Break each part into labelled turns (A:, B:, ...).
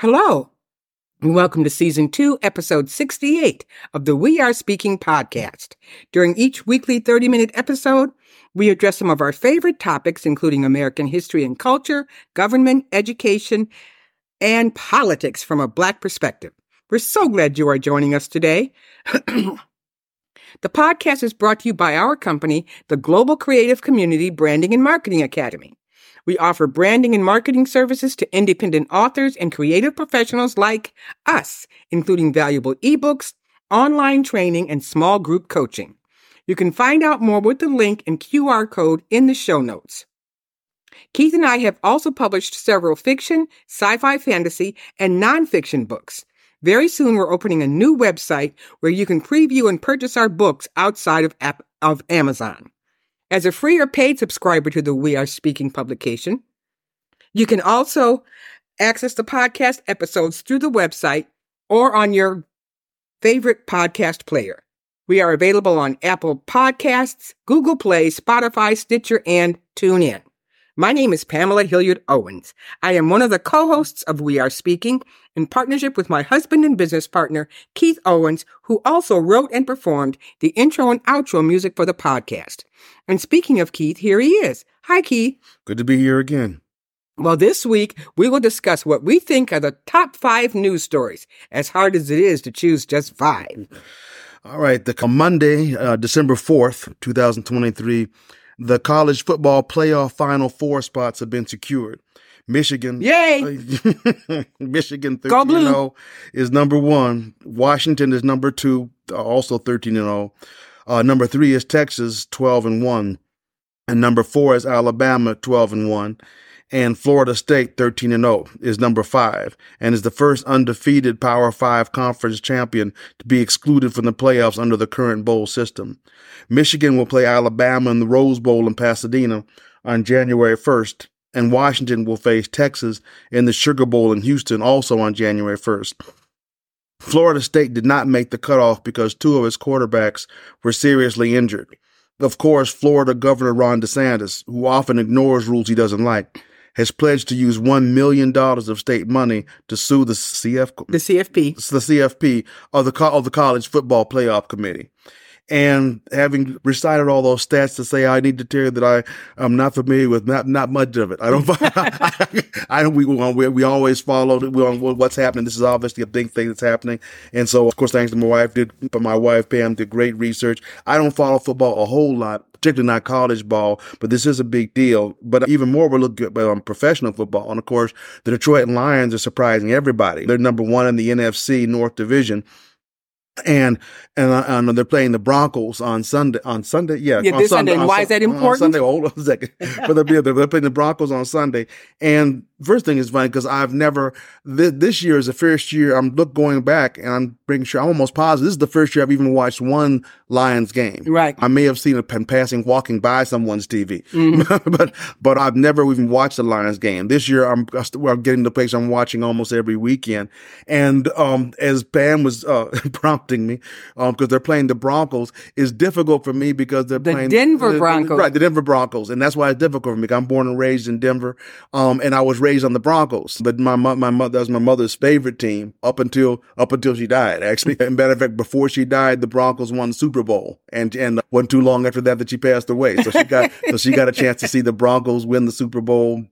A: Hello, and welcome to season two, episode 68 of the We Are Speaking podcast. During each weekly 30 minute episode, we address some of our favorite topics, including American history and culture, government, education, and politics from a Black perspective. We're so glad you are joining us today. the podcast is brought to you by our company, the Global Creative Community Branding and Marketing Academy. We offer branding and marketing services to independent authors and creative professionals like us, including valuable ebooks, online training, and small group coaching. You can find out more with the link and QR code in the show notes. Keith and I have also published several fiction, sci-fi fantasy, and nonfiction books. Very soon we're opening a new website where you can preview and purchase our books outside of, of Amazon. As a free or paid subscriber to the We Are Speaking publication, you can also access the podcast episodes through the website or on your favorite podcast player. We are available on Apple Podcasts, Google Play, Spotify, Stitcher, and TuneIn. My name is Pamela Hilliard Owens. I am one of the co-hosts of We Are Speaking in partnership with my husband and business partner, Keith Owens, who also wrote and performed the intro and outro music for the podcast. And speaking of Keith, here he is. Hi, Keith.
B: Good to be here again.
A: Well, this week we will discuss what we think are the top five news stories, as hard as it is to choose just five.
B: All right. The Monday, uh, December 4th, 2023, the college football playoff final four spots have been secured. Michigan,
A: yay!
B: Michigan 13 0 is number one. Washington is number two, also 13 and 0. Uh, number three is Texas, 12 and 1. And number four is Alabama, 12 and 1 and Florida State 13 and 0 is number 5 and is the first undefeated Power 5 conference champion to be excluded from the playoffs under the current bowl system. Michigan will play Alabama in the Rose Bowl in Pasadena on January 1st and Washington will face Texas in the Sugar Bowl in Houston also on January 1st. Florida State did not make the cutoff because two of its quarterbacks were seriously injured. Of course, Florida Governor Ron DeSantis, who often ignores rules he doesn't like, has pledged to use $1 million of state money to sue the CF,
A: the CFP,
B: the CFP of the, of the college football playoff committee. And having recited all those stats to say, I need to tell you that I am not familiar with not not much of it. I don't. I, I we, we we always follow what's happening. This is obviously a big thing that's happening, and so of course, thanks to my wife, did but my wife Pam did great research. I don't follow football a whole lot, particularly not college ball, but this is a big deal. But even more, we're looking at um, professional football. And of course, the Detroit Lions are surprising everybody. They're number one in the NFC North Division and and, uh, and they're playing the Broncos on Sunday. On Sunday, yeah,
A: yeah, this Sunday. Sunday. And why is that important?
B: Sunday, hold on a second. but they're, they're playing the Broncos on Sunday, and first thing is funny because I've never this, this, year is the first year I'm look going back and I'm making sure I'm almost positive this is the first year I've even watched one Lions game.
A: Right.
B: I may have seen a pen passing walking by someone's TV, mm-hmm. but but I've never even watched a Lions game. This year I'm I'm getting the place I'm watching almost every weekend, and um as Pam was uh, prompting me um because they're playing the Broncos is difficult for me because they're
A: the
B: playing
A: Denver Broncos
B: right the Denver Broncos and that's why it's difficult for me. I'm born and raised in Denver, um and I was raised on the Broncos. But my my mother that was my mother's favorite team up until up until she died. Actually, and matter of fact, before she died, the Broncos won the Super Bowl, and and wasn't too long after that that she passed away. So she got so she got a chance to see the Broncos win the Super Bowl.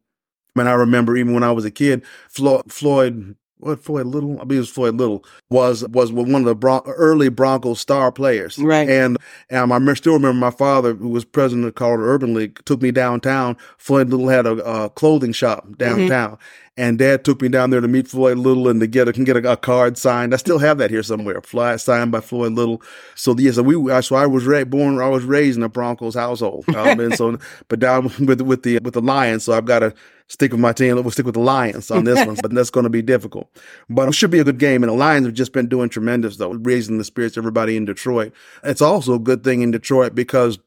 B: And I remember even when I was a kid, Floyd, Floyd what Floyd Little, I believe it was Floyd Little, was was one of the Bron- early Broncos star players.
A: Right.
B: And, and I still remember my father, who was president of the Colorado Urban League, took me downtown. Floyd Little had a, a clothing shop downtown. Mm-hmm. And dad took me down there to meet Floyd Little and to get a, can get a, a, card signed. I still have that here somewhere, fly signed by Floyd Little. So yes, yeah, so we, so I was ra- born, I was raised in a Broncos household. Um, and so, but down with, with the, with the Lions. So I've got to stick with my team. We'll stick with the Lions on this one, but that's going to be difficult. But it should be a good game. And the Lions have just been doing tremendous though, raising the spirits of everybody in Detroit. It's also a good thing in Detroit because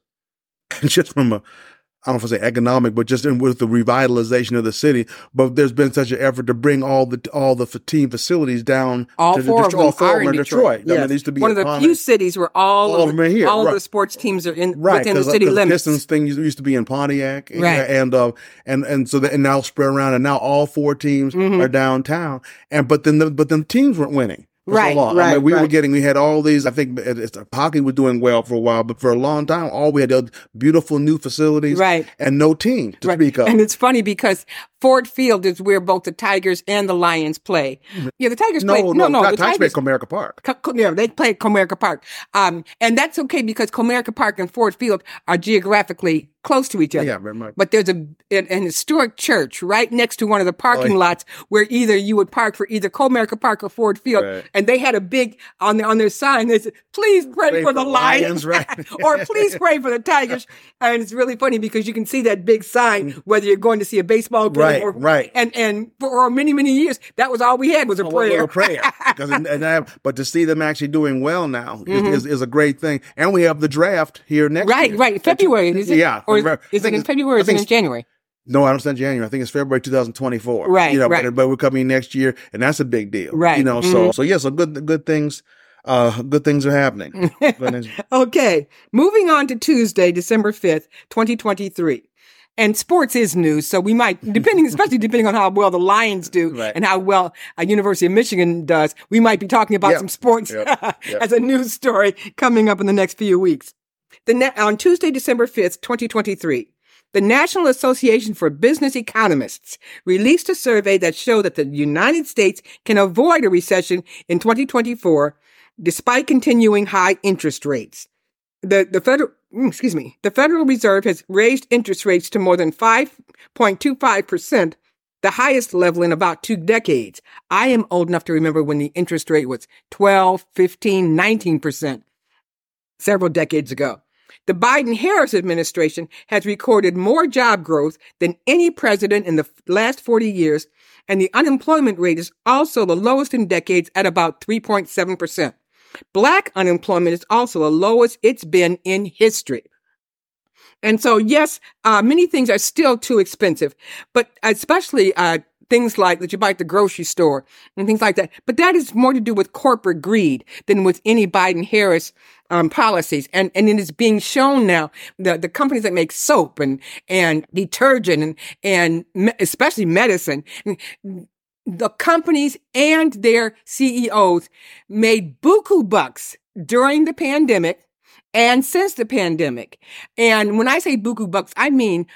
B: just from a, I don't know if I say economic, but just in, with the revitalization of the city. But there's been such an effort to bring all the all the team facilities down.
A: All
B: to,
A: four
B: to,
A: of them
B: all four
A: are in Detroit.
B: Detroit. I
A: Yes.
B: mean, used to be
A: one of the few cities where all,
B: All of are here,
A: all
B: right.
A: of the sports teams are in
B: right
A: within the
B: uh,
A: city
B: 'cause
A: limits.
B: Pistons thing used to be in Pontiac, and-
A: Right.
B: And uh, and and so that and now spread around, and now all four teams
A: Mhm.
B: are downtown. And but then the but then teams weren't winning. So
A: Right.
B: I
A: right,
B: mean, we were getting, we had all these, I think it- it's, uh, hockey was doing well for a while, but for a long time, all we had beautiful new facilities
A: Right.
B: and no team to
A: Right.
B: speak of.
A: And it's funny because Ford Field is where both the Tigers and the Lions play. Yeah, the Tigers
B: no,
A: play.
B: no,
A: No, no, the
B: Tigers
A: Tigers.
B: played Comerica Park.
A: Co- yeah, they play Comerica Park. Um, and that's okay because Comerica Park and Ford Field are geographically close to each other.
B: Yeah, very much.
A: But there's a an, an historic church right next to one of the parking
B: Oh, yeah.
A: lots where either you would park for either Comerica Park or Ford Field,
B: Right.
A: and they had a big on their on their sign. They said, "Please pray,
B: Pray
A: for the Lions,
B: Lions," right.
A: or please pray for the Tigers." And it's really funny because you can see that big sign whether you're going to see a baseball game
B: Mm. Right,
A: or
B: right.
A: And and for many many years that was all we had was a
B: Oh,
A: prayer.
B: A prayer. it- and I- but to see them actually doing well now is,
A: Mhm.
B: is, is a great thing. And we have the draft here next
A: Right,
B: year.
A: right. February, is it?
B: Yeah.
A: Or is, is it in February or is it in
B: it's-
A: January?
B: No, I don't understand January. I think it's February 2024.
A: Right,
B: You know,
A: right.
B: But, but we're coming next year, and that's a big deal.
A: Right.
B: You know, so
A: Mhm.
B: so yeah, so good good things. Uh, good things are happening. Things-
A: Okay, moving on to Tuesday, December 5th, 2023. And sports is news, so we might, depending, especially depending on how well the Lions do
B: Right.
A: and how well uh, University of Michigan does, we might be talking about
B: Yep.
A: some sports
B: Yep. Yep.
A: as a news story coming up in the next few weeks. The na- on Tuesday, December 5th, 2023, the National Association for Business Economists released a survey that showed that the United States can avoid a recession in 2024 despite continuing high interest rates. The, the federal, Mm, excuse me, the Federal Reserve has raised interest rates to more than 5.25%, the highest level in about two decades. I am old enough to remember when the interest rate was 12, 15, 19% several decades ago. The Biden Harris administration has recorded more job growth than any president in the last 40 years, and the unemployment rate is also the lowest in decades at about 3.7%. Black unemployment is also the lowest it's been in history. And so, yes, uh, many things are still too expensive, but especially uh, things like that you buy at the grocery store and things like that. But that is more to do with corporate greed than with any Biden Harris um, policies. And and it is being shown now the the companies that make soap and and detergent and and me- especially medicine. The companies and their CEOs made buku bucks during the pandemic and since the pandemic. And when I say buku bucks, I mean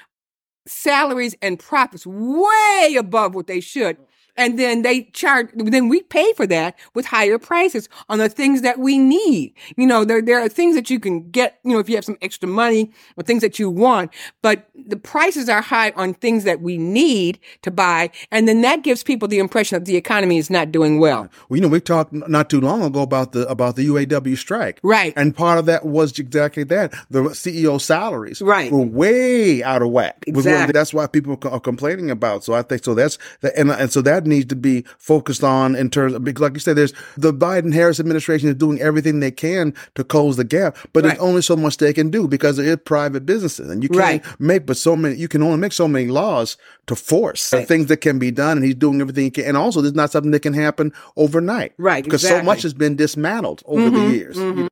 A: salaries and profits way above what they should. And then they charge, then we pay for that with higher prices on the things that we need. You know, there, there are things that you can get, you know, if you have some extra money or things that you want, but the prices are high on things that we need to buy. And then that gives people the impression that the economy is not doing well.
B: well, you know, we talked not too long ago about the about the UAW strike.
A: Right.
B: And part of that was exactly that. The CEO salaries
A: Right.
B: were way out of whack.
A: Exactly.
B: That's why people are complaining about. So I think so that's and and so that needs to be focused on in terms of because like you said, there's the Biden Harris administration is doing everything they can to close the gap, but
A: Right.
B: there's only so much they can do because it is private businesses and you can't
A: Right.
B: make but so many you can only make so many laws to force
A: Right.
B: things that can be done and he's doing everything he can and also there's not something that can happen overnight.
A: Right,
B: Because so much has been dismantled over the
A: Mhm,
B: years.
A: mhm.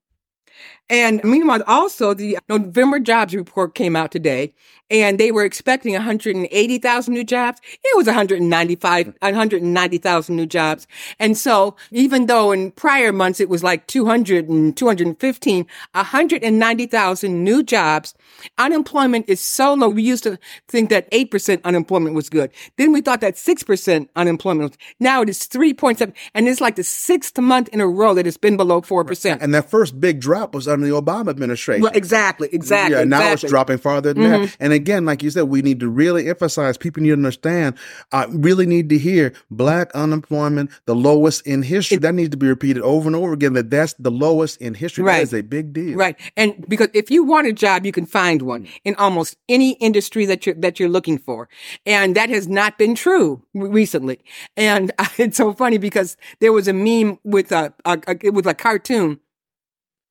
A: And meanwhile, also the November jobs report came out today, and they were expecting 180,000 new jobs. It was 195, 190,000 new jobs. And so even though in prior months it was like 200 and 215, 190,000 new jobs. Unemployment is so low. We used to think that 8% unemployment was good. Then we thought that 6% unemployment was, now it is 3.7. And it's like the sixth month in a row that it's been below 4%.
B: And that first big drop was under the Obama administration.
A: Well, exactly, exactly.
B: Yeah, now
A: exactly.
B: it's dropping farther than that. Mm-hmm. And again, like you said, we need to really emphasize, people need to understand, I really need to hear black unemployment, the lowest in history. that needs to be repeated over and over again, that that's the lowest in history.
A: Right.
B: That is a big deal.
A: Right. And because if you want a job, you can find one in almost any industry that you're, that you're looking for. And that has not been true recently. And it's so funny because there was a meme with a, a, a with a cartoon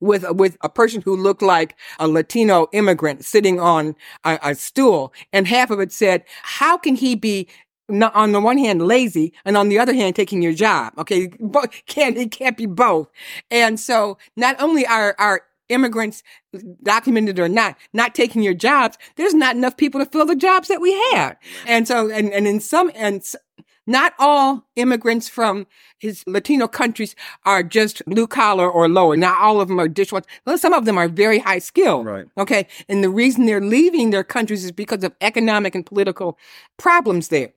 A: with with a person who looked like a Latino immigrant sitting on a, a stool, and half of it said, "How can he be not, on the one hand lazy and on the other hand taking your job. Okay, but can't it can't be both. And so not only are are immigrants documented or not not taking your jobs, there's not enough people to fill the jobs that we have. And so and and in some and not all immigrants from his Latino countries are just blue collar or lower. Not all of them are dishwashers. Well, some of them are very high skilled.
B: Right.
A: Okay. And the reason they're leaving their countries is because of economic and political problems there.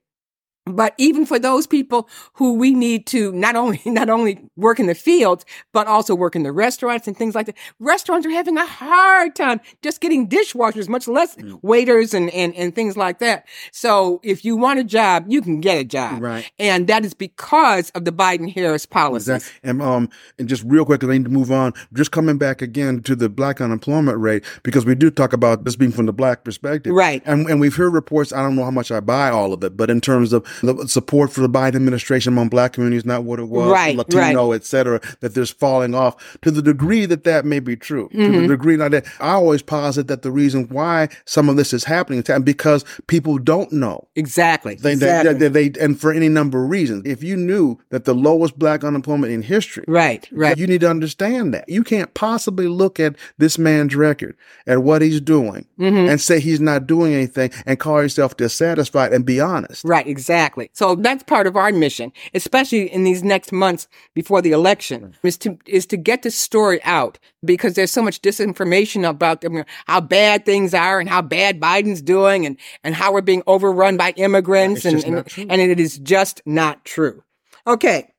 A: But even for those people who we need to not only, not only work in the fields, but also work in the restaurants and things like that, restaurants are having a hard time just getting dishwashers, much less mm. waiters and, and, and things like that. So if you want a job, you can get a job.
B: Right.
A: And that is because of the Biden Harris policy.
B: Exactly. And, um, and just real quick, I need to move on. Just coming back again to the black unemployment rate, because we do talk about this being from the black perspective.
A: Right.
B: And, and we've heard reports, I don't know how much I buy all of it, but in terms of the support for the Biden administration among black communities not what it was,
A: right,
B: Latino,
A: right.
B: et cetera, that there's falling off to the degree that that may be true. Mm-hmm. To the mm-hmm. degree that I always posit that the reason why some of this is happening is because people don't know.
A: Exactly.
B: They,
A: exactly.
B: They, they, they, and for any number of reasons. If you knew that the lowest black unemployment in history,
A: right, right,
B: you need to understand that. You can't possibly look at this man's record, at what he's doing, mm-hmm. and say he's not doing anything and call yourself dissatisfied and be honest.
A: Right, exactly. So so that's part of our mission, especially in these next months before the election, is to is to get the story out because there's so much disinformation about them, how bad things are and how bad Biden's doing and and how we're being overrun by immigrants and and, and it is just not true. Okay.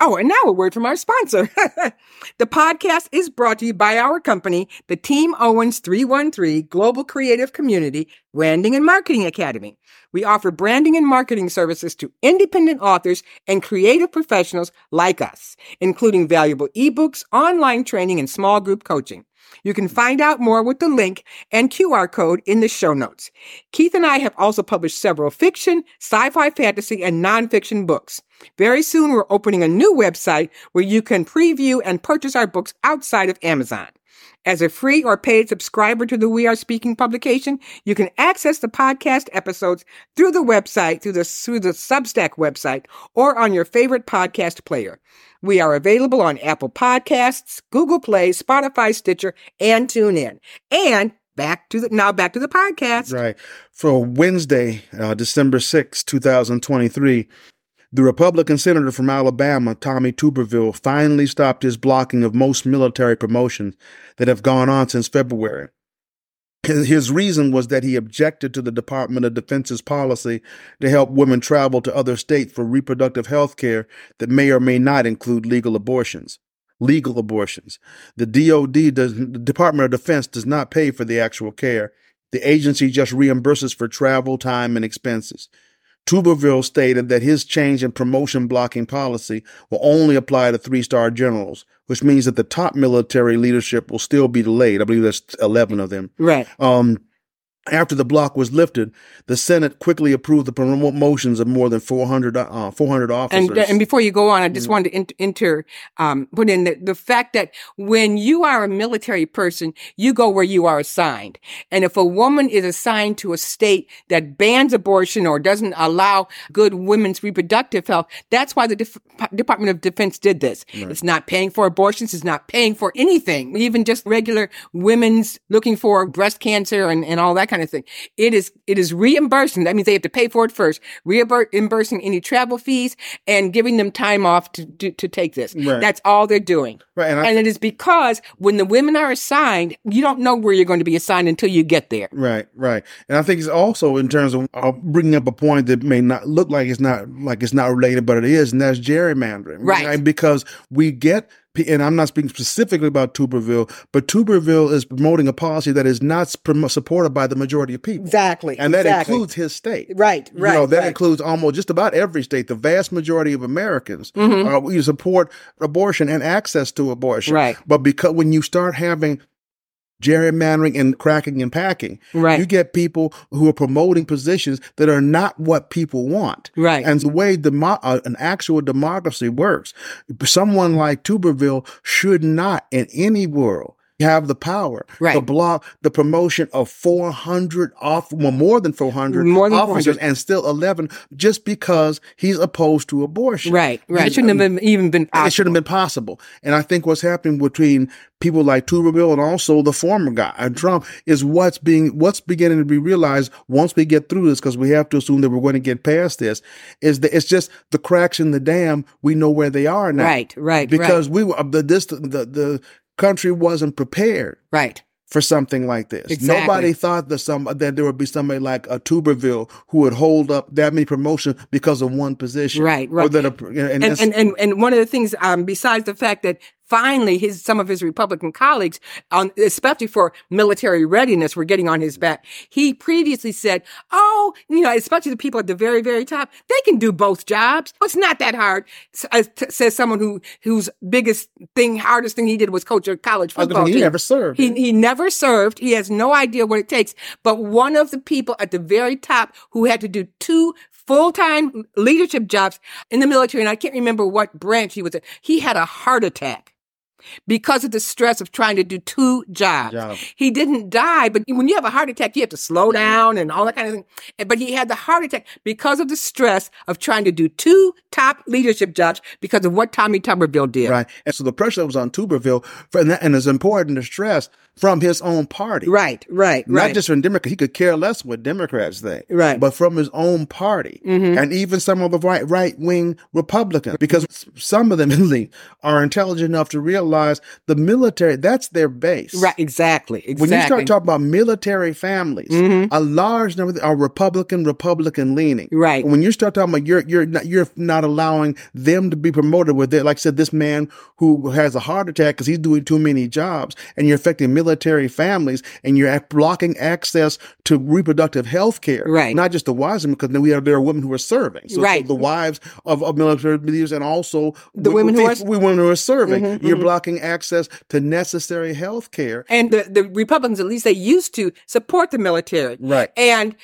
A: Oh, and now a word from our sponsor. the podcast is brought to you by our company, the Team Owens 313 Global Creative Community Branding and Marketing Academy. We offer branding and marketing services to independent authors and creative professionals like us, including valuable ebooks, online training, and small group coaching. You can find out more with the link and QR code in the show notes. Keith and I have also published several fiction, sci-fi, fantasy, and nonfiction books. Very soon, we're opening a new website where you can preview and purchase our books outside of Amazon. As a free or paid subscriber to the We Are Speaking publication, you can access the podcast episodes through the website, through the, through the Substack website, or on your favorite podcast player. We are available on Apple Podcasts, Google Play, Spotify, Stitcher, and TuneIn. And back to the now back to the podcast.
B: Right. For Wednesday, uh, December 6, 2023, the Republican senator from Alabama, Tommy Tuberville, finally stopped his blocking of most military promotions that have gone on since February. His reason was that he objected to the Department of Defense's policy to help women travel to other states for reproductive health care that may or may not include legal abortions. Legal abortions. The DOD does, the Department of Defense does not pay for the actual care. The agency just reimburses for travel, time, and expenses. Tuberville stated that his change in promotion blocking policy will only apply to three star generals, which means that the top military leadership will still be delayed. I believe there's 11 of them.
A: Right.
B: Um, after the block was lifted, the Senate quickly approved the promotions of more than 400, uh, 400 officers.
A: And, and before you go on, I just mm wanted to enter, um, put in the, the fact that when you are a military person, you go where you are assigned. And if a woman is assigned to a state that bans abortion or doesn't allow good women's reproductive health, that's why the Def- Department of Defense did this. Right. It's not paying for abortions. It's not paying for anything, even just regular women's looking for breast cancer and, and all that kind kind of thing. It is, it is reimbursing. That means they have to pay for it first, reimbursing any travel fees and giving them time off to, to, to take this. Right. That's all they're doing.
B: Right.
A: And, I, and, it is because when the women are assigned, you don't know where you're going to be assigned until you get there.
B: Right. Right. And I think it's also in terms of uh, bringing up a point that may not look like it's not, like it's not related, but it is. And that's gerrymandering.
A: Right. right?
B: Because we get and I'm not speaking specifically about Tuberville, but Tuberville is promoting a policy that is not supported by the majority of people.
A: Exactly.
B: And that
A: exactly.
B: includes his state.
A: Right, right.
B: You know, that
A: right.
B: includes almost just about every state. The vast majority of Americans mm-hmm. uh, we support abortion and access to abortion.
A: Right.
B: But because when you start having gerrymandering and cracking and packing.
A: Right.
B: You get people who are promoting positions that are not what people want.
A: Right.
B: And the way demo- uh, an actual democracy works, someone like Tuberville should not in any world have the power
A: right.
B: to block the promotion of 400 off, well, more than 400
A: more than
B: officers
A: 400.
B: and still 11 just because he's opposed to abortion.
A: Right, right. It shouldn't have been, even been possible.
B: It shouldn't have been possible. And I think what's happening between people like Tuberville and also the former guy, uh, Trump, is what's being, what's beginning to be realized once we get through this, because we have to assume that we're going to get past this, is that it's just the cracks in the dam. We know where they are now.
A: Right, right,
B: Because
A: right.
B: we were, the, this, the, the country wasn't prepared
A: Right.
B: for something like this.
A: Exactly.
B: Nobody thought that some that there would be somebody like a Tuberville who would hold up that many promotions because of one position.
A: Right, right.
B: a, and,
A: And, and, and, and one of the things, um, besides the fact that finally his, some of his Republican colleagues, um, especially for military readiness, were getting on his back. He previously said, Oh, you know, especially the people at the very, very top, they can do both jobs. It's not that hard. Uh, says someone who, whose biggest thing, hardest thing he did was coach a college football
B: he
A: team.
B: never served.
A: He, he never served. He has no idea what it takes. But one of the people at the very top who had to do two full-time leadership jobs in the military, and I can't remember what branch he was in, he had a heart attack because of the stress of trying to do two jobs.
B: Job.
A: He didn't die, but when you have a heart attack, you have to slow down and all that kind of thing. But he had the heart attack because of the stress of trying to do two top leadership jobs because of what Tommy Tuberville did.
B: Right. And so the pressure that was on Tuberville, for, and, that, and it's important to stress, from his own party.
A: Right, right,
B: Not
A: right.
B: just from Democrats. He could care less what Democrats think.
A: Right. Mm-hmm.
B: But from his own party. And even some of the right, right wing Republicans. Because some of them, at least, are intelligent enough to realize the military, that's their base.
A: right, exactly, exactly.
B: When you start talking about military families,
A: Mm-hmm.
B: a large number are Republican, Republican leaning.
A: Right.
B: When you start talking about you're you're not you're not allowing them to be promoted with it, like I said, this man who has a heart attack because he's doing too many jobs, and you're affecting military families, and you're blocking access to reproductive health care.
A: Right.
B: Not just the wives, because then we have there are women who are serving. So, so
A: Right.
B: the wives of, of military leaders, and also
A: The women who are-
B: we women who are serving.
A: Mhm,
B: You're blocking access to necessary health care.
A: And the, the Republicans, at least they used to support the military.
B: Right.
A: And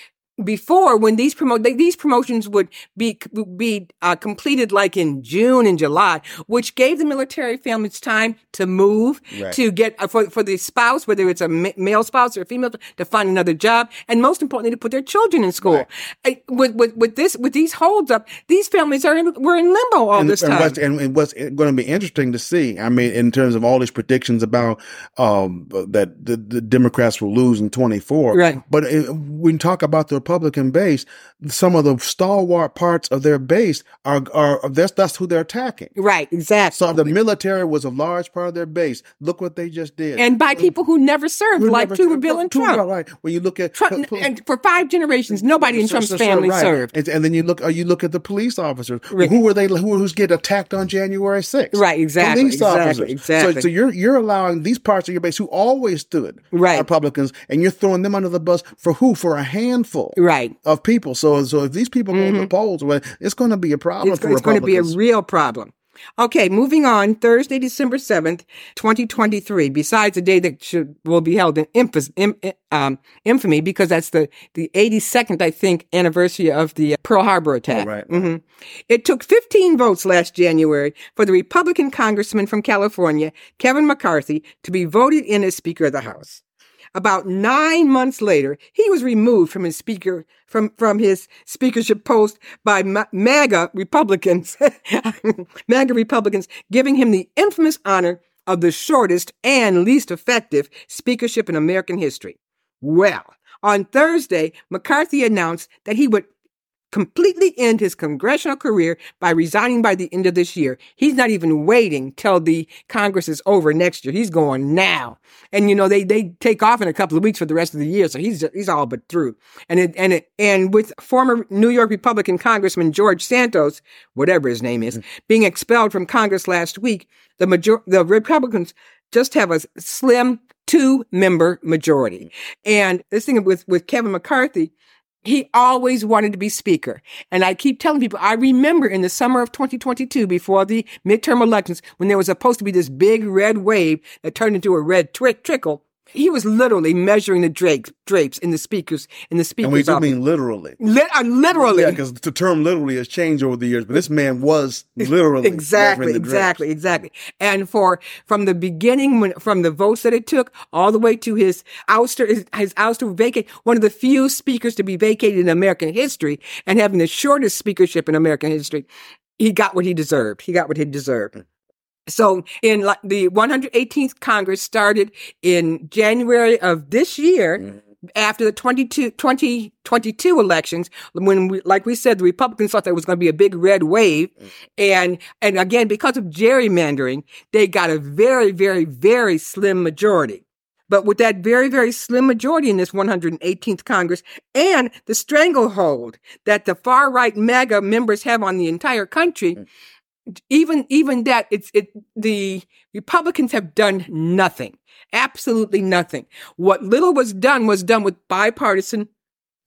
A: before, when these promote these promotions would be be uh, completed like in June and July, which gave the military families time to move,
B: Right.
A: to get uh, for for the spouse, whether it's a ma- male spouse or a female, to find another job, and most importantly, to put their children in school. Uh, With with with this with these holds up, these families are in, were in limbo all
B: and,
A: this
B: and
A: time.
B: what's, and, and what's going to be interesting to see, I mean, in terms of all these predictions about um, that the, the Democrats will lose in 24.
A: Right.
B: But uh, when you talk about the Republican base, some of the stalwart parts of their base are, are that's, that's who they're attacking.
A: right, exactly.
B: So the military was a large part of their base. Look what they just did.
A: and by people who never served,
B: Who
A: like
B: never-
A: Tuberville and
B: Tuberville,
A: Trump.
B: Right. When you look at
A: Trump, and for five generations, nobody in
B: So-
A: Trump's
B: so- so,
A: family
B: right.
A: served.
B: And, and then you look, you look at the police officers.
A: Right.
B: Who were they? Who who's get attacked on January 6th?
A: Right, exactly,
B: Police
A: exactly,
B: officers.
A: exactly.
B: So, so you're you're allowing these parts of your base who always stood
A: Right.
B: Republicans, and you're throwing them under the bus for who? For a handful
A: Right.
B: of people. So so if these people go to the polls, well, it's going to be a problem
A: It's, it's going to be a real problem. Okay, moving on. Thursday, December 7th, 2023. Besides the day that should, will be held in infus, im, um, infamy, because that's the, the 82nd, I think, anniversary of the Pearl Harbor attack.
B: Oh, right,
A: Mhm. It took 15 votes last January for the Republican congressman from California, Kevin McCarthy, to be voted in as Speaker of the House. About nine months later, he was removed from his speaker from from his speakership post by Ma- MAGA Republicans, MAGA Republicans, giving him the infamous honor of the shortest and least effective speakership in American history. Well, on Thursday, McCarthy announced that he would completely end his congressional career by resigning by the end of this year. He's not even waiting till the Congress is over next year. He's going now. And you know, they, they take off in a couple of weeks for the rest of the year. So he's, he's all but through. And it, and it, and with former New York Republican Congressman George Santos, whatever his name is, mm-hmm. being expelled from Congress last week, the major, the Republicans just have a slim two member majority. Mm-hmm. And this thing with, with Kevin McCarthy, he always wanted to be speaker. And I keep telling people, I remember in the summer of 2022, before the midterm elections, when there was supposed to be this big red wave that turned into a red tri- trickle. He was literally measuring the drapes, drapes in the speakers in the speakers.
B: And we do
A: office.
B: mean literally.
A: Li- uh, literally.
B: Yeah, because the term literally has changed over the years, but this man was literally
A: exactly,
B: measuring the drapes.
A: exactly, exactly. And for from the beginning, when from the votes that it took, all the way to his ouster, his, his ouster vacate, one of the few speakers to be vacated in American history, and having the shortest speakership in American history, he got what he deserved. He got what he deserved. So in the 118th Congress started in January of this year mm-hmm. after the 22, 2022 elections, when we, like we said, the Republicans thought there was going to be a big red wave. Mm-hmm. And, and again, because of gerrymandering, they got a very, very, very slim majority. But with that very, very slim majority in this 118th Congress and the stranglehold that the far right MAGA members have on the entire country, mm. Even even that it's it the Republicans have done nothing, absolutely nothing. What little was done was done with bipartisan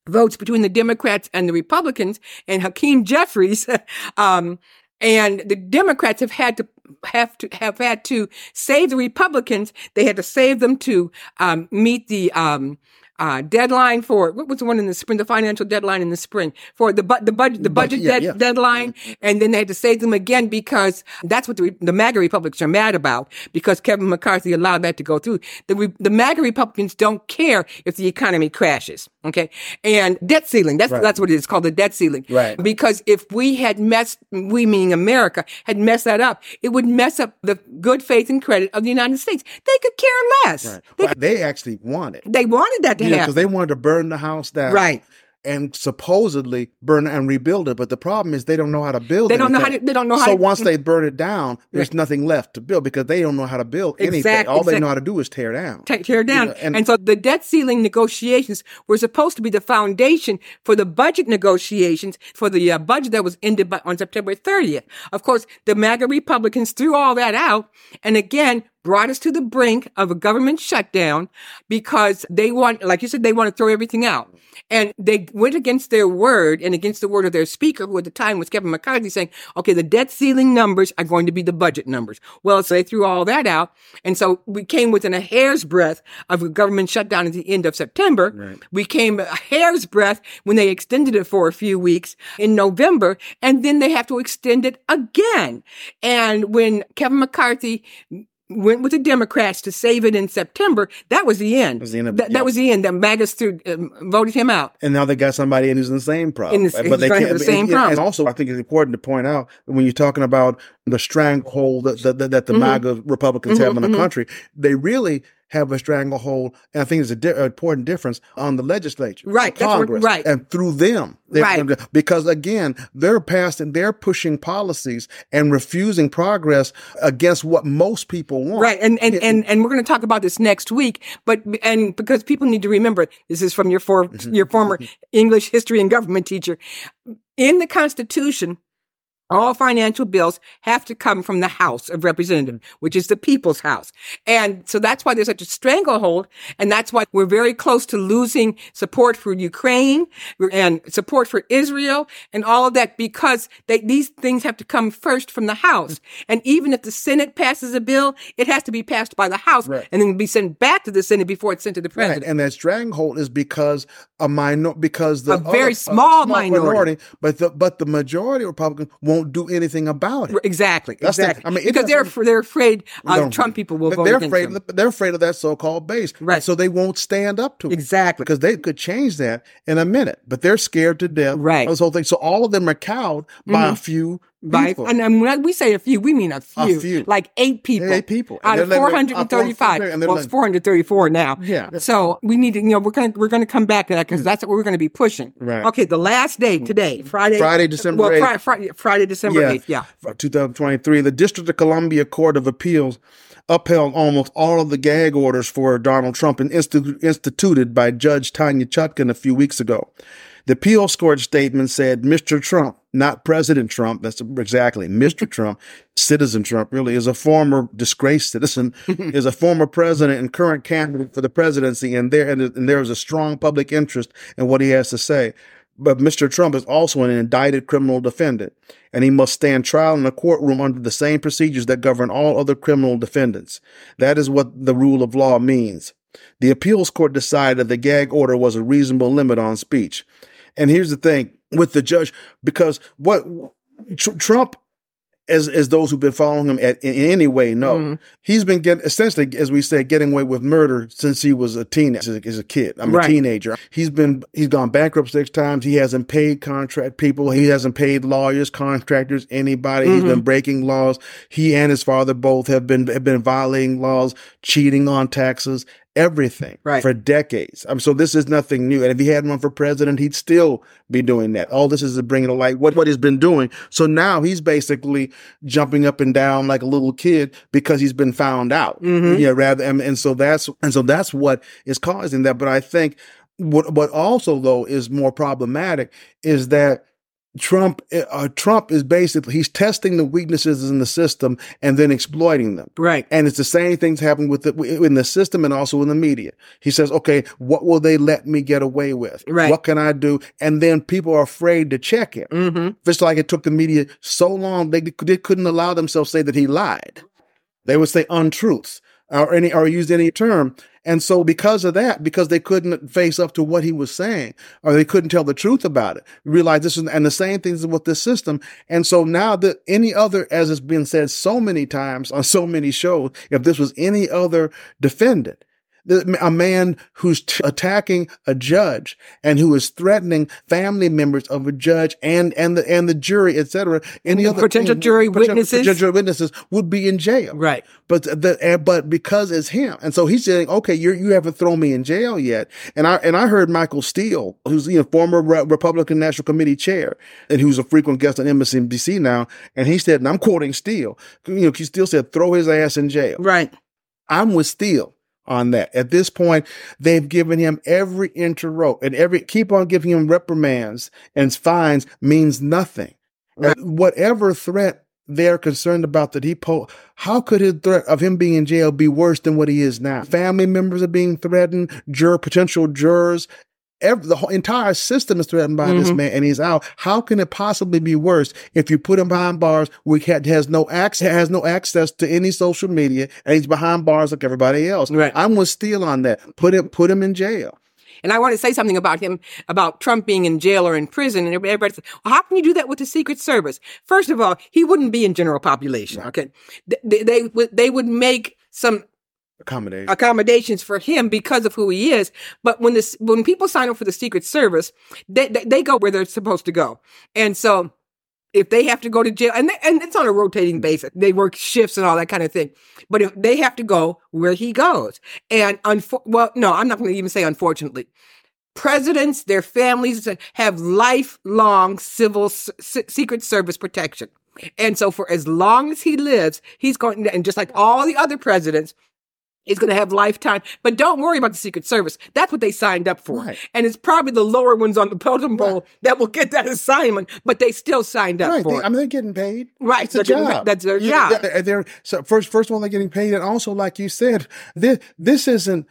A: votes between the Democrats and the Republicans, and Hakeem Jeffries. um, and the Democrats have had to have to have had to save the Republicans. They had to save them to um, meet the um, uh, deadline for what was the one in the spring, the financial deadline in the spring for the bu- the budget the budget
B: yeah,
A: dead-
B: yeah.
A: deadline, and then they had to save them again because that's what the, the MAGA Republicans are mad about because Kevin McCarthy allowed that to go through. The re- the MAGA Republicans don't care if the economy crashes, okay? And debt ceiling that's
B: Right.
A: that's what it is called the debt ceiling,
B: Right.
A: Because if we had messed, we meaning America, had messed that up, it would mess up the good faith and credit of the United States. They could care less.
B: Right.
A: They,
B: But they actually wanted.
A: they wanted that to
B: because
A: happen.
B: they wanted to burn the house down.
A: Right.
B: And supposedly burn and rebuild it, but the problem is they don't know how to build.
A: They don't know how to- they don't know how
B: So once they burn it down, there's nothing left to build because they don't know how to build anything.
A: Exact-
B: All they know how to do is tear down.
A: tear down.
B: know,
A: and,
B: and-
A: so the debt ceiling negotiations were supposed to be the foundation for the budget negotiations for the uh, budget that was ended by, on September 30th. Of course, the MAGA Republicans threw all that out and again brought us to the brink of a government shutdown because they want, like you said, they want to throw everything out. And they went against their word and against the word of their speaker, who at the time was Kevin McCarthy, saying, okay, the debt ceiling numbers are going to be the budget numbers. Well, so they threw all that out. And so we came within a hair's breadth of a government shutdown at the end of September. We came a hair's breadth when they extended it for a few weeks in November, and then they have to extend it again. And when Kevin McCarthy went with the Democrats to save it in September, that was the end.
B: That was the end of-
A: that,
B: yeah.
A: that was the end. The MAGAs threw, um, voted him out.
B: And now they got somebody in who's in the same problem.
A: In the- he's gonna have the same
B: and,
A: problem.
B: And also, I think it's important to point out when you're talking about the stranglehold that, that, that the
A: Mm-hmm.
B: MAGA Republicans have in the country, they really have a stranglehold. And I think there's a di- important difference on the legislature,
A: Right,
B: Congress,
A: right.
B: and through them. They-
A: Right.
B: Because again, they're passing, they're pushing policies and refusing progress against what most people want.
A: Right. And, and, and, and we're going to talk about this next week, but, and because people need to remember, this is from your for, mm-hmm. your former mm-hmm. English history and government teacher. In the Constitution, all financial bills have to come from the House of Representatives, which is the people's house. And so that's why there's such a stranglehold. And that's why we're very close to losing support for Ukraine and support for Israel and all of that because they, these things have to come first from the House. And even if the Senate passes a bill, it has to be passed by the House
B: Right.
A: and then be sent back to the Senate before it's sent to the
B: Right,
A: president.
B: and that stranglehold is because a minor because the
A: A very
B: other-
A: small minority.
B: but the but the majority of Republicans won't do anything about it.
A: Exactly.
B: That's the-
A: exactly.
B: I mean,
A: because they're they're afraid uh, Trump people will vote
B: they're
A: against
B: afraid.
A: them.
B: They're afraid of that so-called base,
A: Right.
B: So they won't stand up to it
A: Exactly.
B: because they could change that in a minute. But they're scared to death,
A: Right. Mm-hmm.
B: This whole thing. So all of them are cowed by a few
A: By,
B: people.
A: and, and when we say a few, we mean a few,
B: few.
A: like eight people,
B: Eight people.
A: out of four hundred and thirty-five.
B: and they're
A: Well, it's four hundred thirty-four now.
B: Yeah.
A: So we need to, you know, we're gonna we're gonna come back to that because that's what we're gonna be pushing.
B: Right.
A: Okay. The last day today, mm. Friday.
B: Friday, December
A: Well,
B: 8th.
A: Friday, Friday, December eighth. Yeah.
B: 2023, the District of Columbia Court of Appeals upheld almost all of the gag orders for Donald Trump and institu- instituted by Judge Tanya Chutkin a few weeks ago. The appeals court statement said, Mr. Trump, not President Trump, that's exactly, Mr. Trump, citizen Trump really, is a former disgraced citizen, is a former president and current candidate for the presidency, and there, and, and there is a strong public interest in what he has to say. But Mr. Trump is also an indicted criminal defendant, and he must stand trial in a courtroom under the same procedures that govern all other criminal defendants. That is what the rule of law means. The appeals court decided that the gag order was a reasonable limit on speech. And here's the thing with the judge, because what Trump as as those who've been following him at, in any way know, mm-hmm. he's been getting essentially, as we say, getting away with murder since he was a teenager, as a kid. I'm right. a teenager. He's been he's gone bankrupt six times. He hasn't paid contract people. He hasn't paid lawyers, contractors, anybody. Mm-hmm. He's been breaking laws. He and his father both have been have been violating laws, cheating on taxes, everything right. for decades. Um, so this is nothing new. And if he had run for president, he'd still be doing that. All this is bringing bring to light what, what he's been doing. So now he's basically jumping up and down like a little kid because he's been found out. Mm-hmm. Yeah, rather, and, and so that's, and so that's what is causing that. But I think what, what also though is more problematic is that Trump uh, Trump is basically he's testing the weaknesses in the system and then exploiting them.
A: Right.
B: And it's the same things happen with the, in the system and also in the media. He says, "Okay, what will they let me get away with?
A: Right.
B: What can I do?" And then people are afraid to check it. Mm-hmm. Just like it took the media so long they, they couldn't allow themselves to say that he lied. They would say untruths or any or use any term. And so because of that, because they couldn't face up to what he was saying, or they couldn't tell the truth about it, realize this is and the same things with this system. And so now that any other, as it's been said so many times on so many shows, if this was any other defendant, a man who's t- attacking a judge and who is threatening family members of a judge and and the and the jury, etc. Any other
A: potential jury potential, witnesses,
B: potential witnesses would be in jail,
A: right?
B: But the but because it's him, and so he's saying, okay, you you haven't thrown me in jail yet, and I and I heard Michael Steele, who's you know former Re- Republican National Committee chair and who's a frequent guest on MSNBC now, and he said, and I'm quoting Steele, you know, he Steele said, throw his ass in jail,
A: right?
B: I'm with Steele on that. At this point, they've given him every inch of rope and every, keep on giving him reprimands and fines means nothing. Right. Whatever threat they're concerned about that he po how could his threat of him being in jail be worse than what he is now? Family members are being threatened, juror, potential jurors, Every, the whole entire system is threatened by mm-hmm. this man and he's out. How can it possibly be worse if you put him behind bars where he has no access, has no access to any social media and he's behind bars like everybody else?
A: Right.
B: I'm with Steele on that. Put him, put him in jail.
A: And I want to say something about him, about Trump being in jail or in prison. And everybody says, well, how can you do that with the Secret Service? First of all, he wouldn't be in general population. Okay. They, they, they would make some
B: Accommodation.
A: accommodations for him because of who he is. But when this, when people sign up for the Secret Service, they, they, they go where they're supposed to go. And so if they have to go to jail, and, they, and it's on a rotating basis, they work shifts and all that kind of thing. But if they have to go where he goes, and unfo- well, no, I'm not going to even say unfortunately. Presidents, their families have lifelong civil s- secret service protection. And so for as long as he lives, he's going, to, and just like all the other presidents, is going to have lifetime. But don't worry about the Secret Service. That's what they signed up for. Right. And it's probably the lower ones on the totem pole right. that will get that assignment, but they still signed up
B: right.
A: for
B: they,
A: it.
B: I mean, they're getting paid.
A: Right.
B: It's a job.
A: That's their job.
B: They're, they're, so first, first of all, they're getting paid. And also, like you said, this, this isn't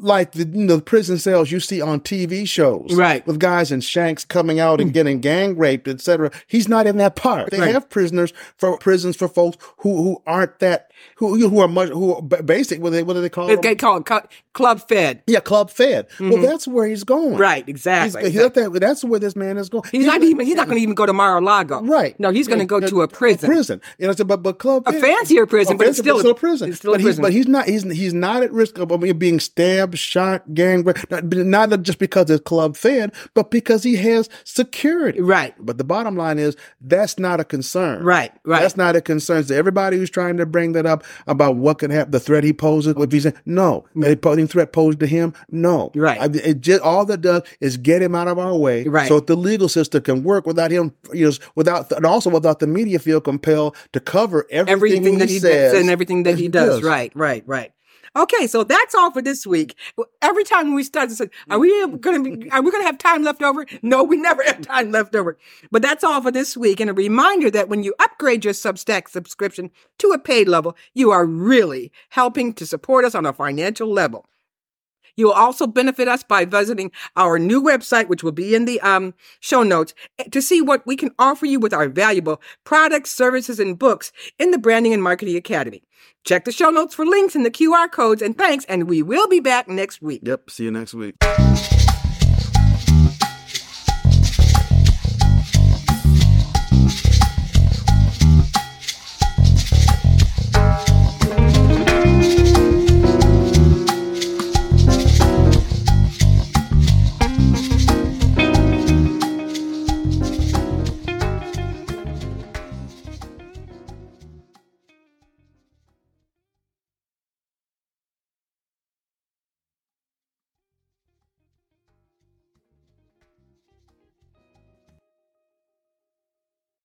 B: like the you know, the prison cells you see on TV shows,
A: right?
B: With guys in shanks coming out and mm. getting gang raped, etc. He's not in that part. They right. have prisoners for prisons for folks who who aren't that who who are much who are basic. What they what do they call
A: it? They call it club fed.
B: Yeah, club fed. Mm-hmm. Well, that's where he's going.
A: Right, exactly.
B: Exactly. That, that's where this man is going.
A: He's, he's not even. He's not going to even go to Mar-a-Lago.
B: Right.
A: No, he's going to go to a prison.
B: A prison. You know, but but club
A: a fancier prison, but it's still,
B: still a prison.
A: It's still
B: but
A: a prison.
B: He's, but he's not. He's he's not at risk of being stabbed, shot, gang. Not, not just because it's club fed, but because he has security.
A: Right.
B: But the bottom line is that's not a concern.
A: Right. Right.
B: That's not a concern. So everybody who's trying to bring that up about what could happen, the threat he poses, if he's no, mm-hmm. threat posed to him, no.
A: Right. I,
B: it just all that does is get him out of our way,
A: right?
B: So the legal system can work without him, you know, without and also without the media feel compelled to cover everything, everything that he, he says
A: and everything that he does. Right. Right. Right. Okay, so that's all for this week. Every time we start to say, are we mm-hmm. going to be, are we going to have time left over? No, we never have time left over. But that's all for this week. And a reminder that when you upgrade your Substack subscription to a paid level, you are really helping to support us on a financial level. You will also benefit us by visiting our new website, which will be in the um, show notes, eh, to see what we can offer you with our valuable products, services, and books in the Branding and Marketing Academy. Check the show notes for links and the QR codes, and thanks, and we will be back next week.
B: Yep, see you next week.